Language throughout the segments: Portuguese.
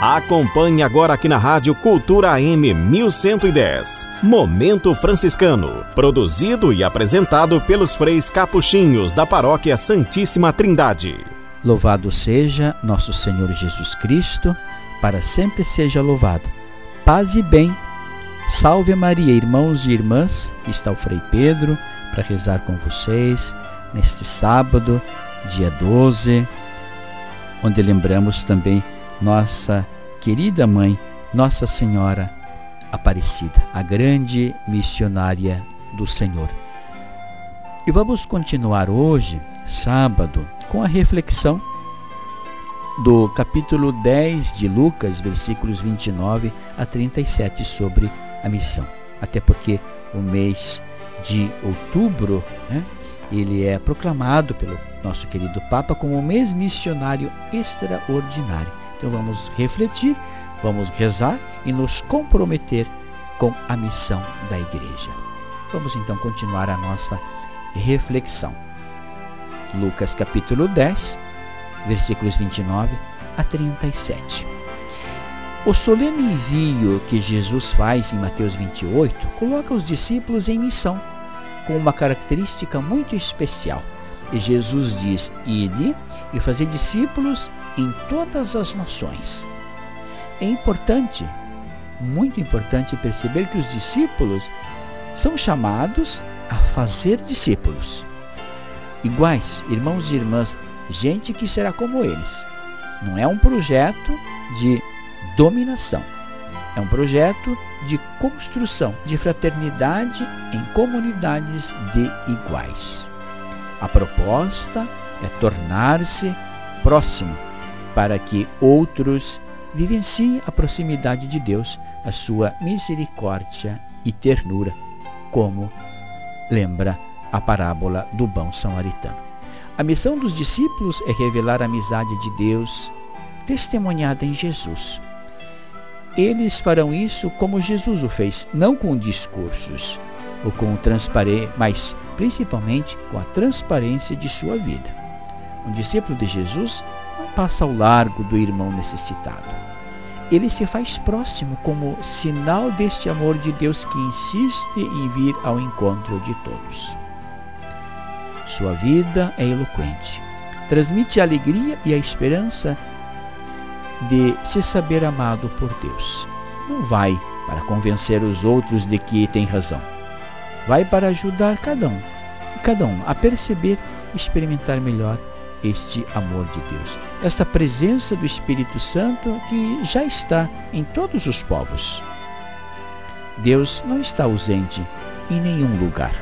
Acompanhe agora aqui na Rádio Cultura AM 1110. Momento Franciscano. Produzido e apresentado pelos freis capuchinhos da Paróquia Santíssima Trindade. Louvado seja nosso Senhor Jesus Cristo, para sempre seja louvado. Paz e bem. Salve Maria, irmãos e irmãs. Está o Frei Pedro para rezar com vocês neste sábado, dia 12, onde lembramos também nossa querida mãe, Nossa Senhora Aparecida, a grande missionária do Senhor. E vamos continuar hoje, sábado, com a reflexão do capítulo 10 de Lucas, versículos 29 a 37, sobre a missão. Até porque o mês de outubro, né, ele é proclamado pelo nosso querido Papa como o mês missionário extraordinário. Então vamos refletir, vamos rezar e nos comprometer com a missão da igreja. Vamos então continuar a nossa reflexão. Lucas capítulo 10, versículos 29 a 37. O solene envio que Jesus faz em Mateus 28 coloca os discípulos em missão, com uma característica muito especial. E Jesus diz: Ide e fazer discípulos em todas as nações. É importante, muito importante, perceber que os discípulos são chamados a fazer discípulos. Iguais, irmãos e irmãs, gente que será como eles. Não é um projeto de dominação, é um projeto de construção, de fraternidade em comunidades de iguais. A proposta é tornar-se próximo para que outros vivenciem a proximidade de Deus, a sua misericórdia e ternura, como lembra a parábola do bom samaritano. A missão dos discípulos é revelar a amizade de Deus, testemunhada em Jesus. Eles farão isso como Jesus o fez, não com discursos ou com mas principalmente com a transparência de sua vida. Um discípulo de Jesus passa ao largo do irmão necessitado. Ele se faz próximo como sinal deste amor de Deus que insiste em vir ao encontro de todos. Sua vida é eloquente, transmite a alegria e a esperança de se saber amado por Deus. Não vai para convencer os outros de que tem razão. Vai para ajudar cada um, cada um a perceber e experimentar melhor este amor de Deus, esta presença do Espírito Santo que já está em todos os povos. Deus não está ausente em nenhum lugar.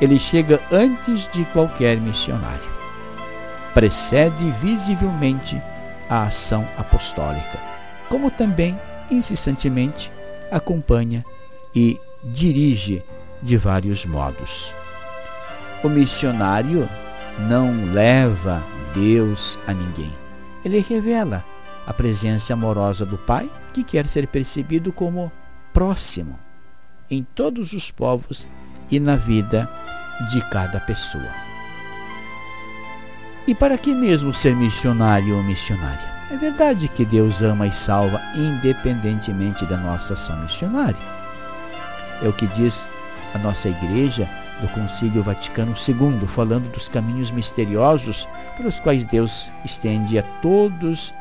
Ele chega antes de qualquer missionário. Precede visivelmente a ação apostólica, como também incessantemente acompanha e dirige de vários modos. O missionário não leva Deus a ninguém. Ele revela a presença amorosa do Pai, que quer ser percebido como próximo em todos os povos e na vida de cada pessoa. E para que mesmo ser missionário ou missionária? É verdade que Deus ama e salva independentemente da nossa ação missionária. É o que diz a nossa igreja do Concílio Vaticano II, falando dos caminhos misteriosos pelos quais Deus estende a todos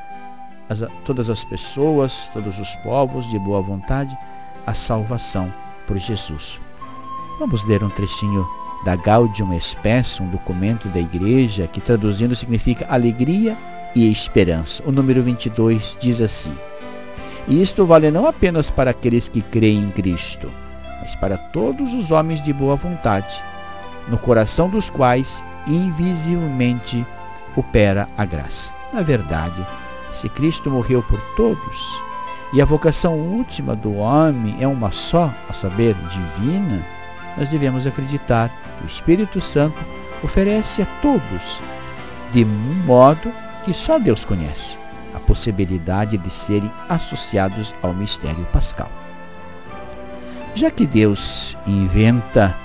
as, todas as pessoas, todos os povos de boa vontade, a salvação por Jesus. Vamos ler um trechinho da Gaudium Spes, um documento da igreja que traduzindo significa alegria e esperança. O número 22 diz assim: E isto vale não apenas para aqueles que creem em Cristo, mas para todos os homens de boa vontade, no coração dos quais invisivelmente opera a graça. Na verdade, se Cristo morreu por todos e a vocação última do homem é uma só, a saber, divina, nós devemos acreditar que o Espírito Santo oferece a todos, de um modo que só Deus conhece, a possibilidade de serem associados ao mistério pascal. Já que Deus inventa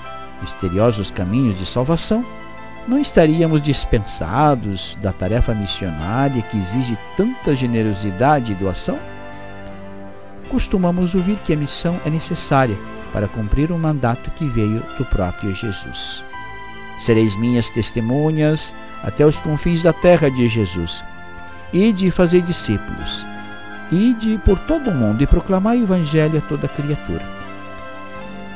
misteriosos caminhos de salvação, não estaríamos dispensados da tarefa missionária que exige tanta generosidade e doação? Costumamos ouvir que a missão é necessária para cumprir o mandato que veio do próprio Jesus. Sereis minhas testemunhas até os confins da terra de Jesus. Ide fazer discípulos. Ide por todo o mundo e proclamai o evangelho a toda criatura.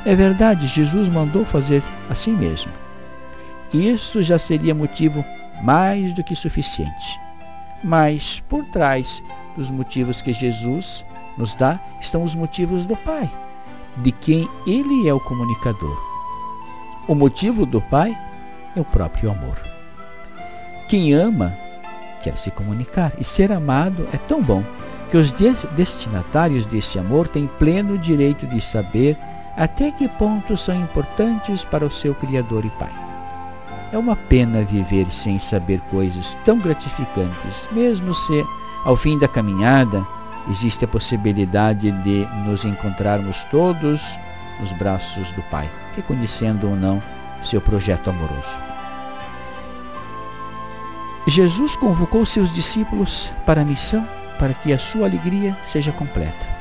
É verdade, Jesus mandou fazer assim mesmo. Isso já seria motivo mais do que suficiente. Mas por trás dos motivos que Jesus nos dá estão os motivos do Pai, de quem Ele é o comunicador. O motivo do Pai é o próprio amor. Quem ama quer se comunicar e ser amado é tão bom que os destinatários deste amor têm pleno direito de saber até que ponto são importantes para o seu Criador e Pai. É uma pena viver sem saber coisas tão gratificantes, mesmo se, ao fim da caminhada, existe a possibilidade de nos encontrarmos todos nos braços do Pai, reconhecendo ou não seu projeto amoroso. Jesus convocou seus discípulos para a missão para que a sua alegria seja completa.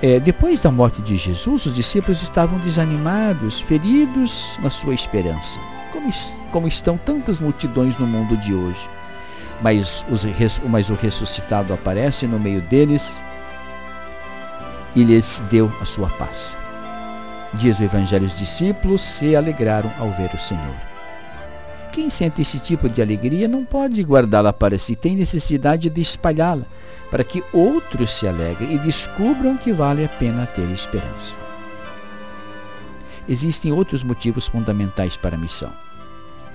É, depois da morte de Jesus, os discípulos estavam desanimados, feridos na sua esperança, como, como estão tantas multidões no mundo de hoje. Mas, os, mas o ressuscitado aparece no meio deles e lhes deu a sua paz. Diz o Evangelho: os discípulos se alegraram ao ver o Senhor. Quem sente esse tipo de alegria não pode guardá-la para si, tem necessidade de espalhá-la para que outros se alegrem e descubram que vale a pena ter esperança. Existem outros motivos fundamentais para a missão.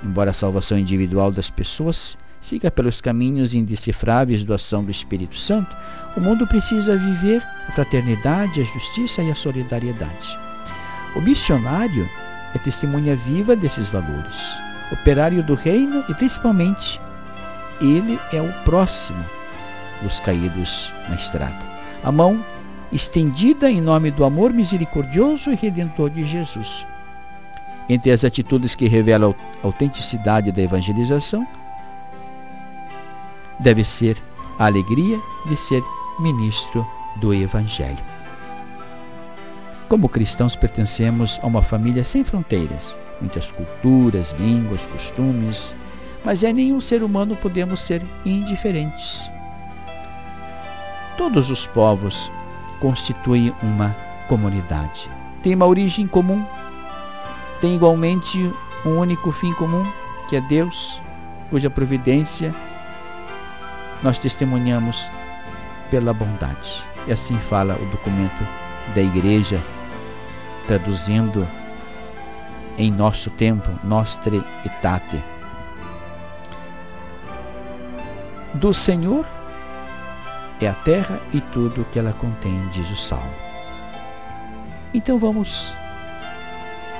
Embora a salvação individual das pessoas siga pelos caminhos indecifráveis da ação do Espírito Santo, o mundo precisa viver a fraternidade, a justiça e a solidariedade. O missionário é testemunha viva desses valores, operário do reino e, principalmente, ele é o próximo os caídos na estrada. A mão estendida em nome do amor misericordioso e redentor de Jesus. Entre as atitudes que revelam a autenticidade da evangelização, deve ser a alegria de ser ministro do Evangelho. Como cristãos, pertencemos a uma família sem fronteiras, muitas culturas, línguas, costumes, mas é nenhum ser humano podemos ser indiferentes. Todos os povos constituem uma comunidade. Tem uma origem comum, tem igualmente um único fim comum, que é Deus, cuja providência nós testemunhamos pela bondade. E assim fala o documento da igreja, traduzindo em nosso tempo, Nostre Etate. Do Senhor é a terra e tudo o que ela contém, diz o Salmo. Então vamos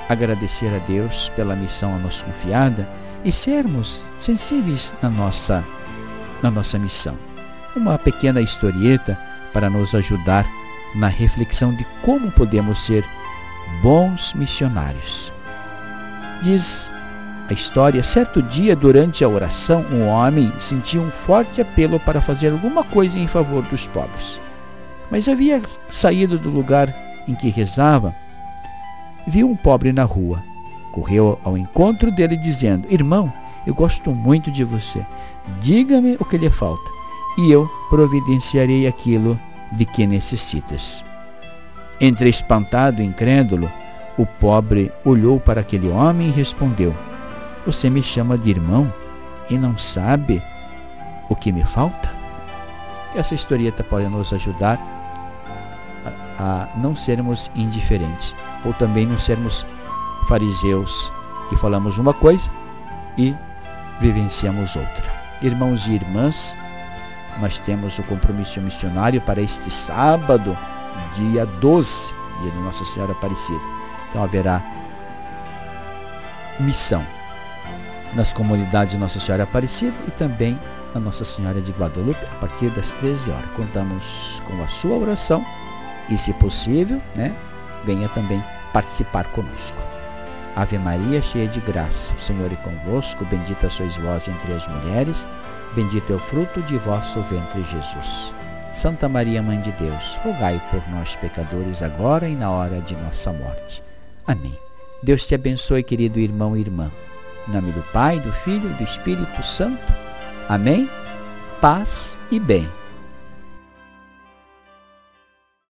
agradecer a Deus pela missão a nós confiada e sermos sensíveis na nossa, na nossa missão. Uma pequena historieta para nos ajudar na reflexão de como podemos ser bons missionários. Diz a história, certo dia, durante a oração, um homem sentiu um forte apelo para fazer alguma coisa em favor dos pobres. Mas havia saído do lugar em que rezava, viu um pobre na rua. Correu ao encontro dele, dizendo: Irmão, eu gosto muito de você. Diga-me o que lhe falta, e eu providenciarei aquilo de que necessitas. Entre espantado e incrédulo, o pobre olhou para aquele homem e respondeu: você me chama de irmão e não sabe o que me falta? Essa historieta pode nos ajudar a, não sermos indiferentes ou também não sermos fariseus que falamos uma coisa e vivenciamos outra. Irmãos e irmãs, nós temos o compromisso missionário para este sábado, dia 12, dia de Nossa Senhora Aparecida. Então haverá missão nas comunidades Nossa Senhora Aparecida e também na Nossa Senhora de Guadalupe a partir das 13 horas. Contamos com a sua oração e, se possível, né, venha também participar conosco. Ave Maria, cheia de graça, o Senhor é convosco, bendita sois vós entre as mulheres, bendito é o fruto de vosso ventre, Jesus. Santa Maria, Mãe de Deus, rogai por nós, pecadores, agora e na hora de nossa morte. Amém. Deus te abençoe, querido irmão e irmã. Em nome do Pai, do Filho e do Espírito Santo. Amém? Paz e bem.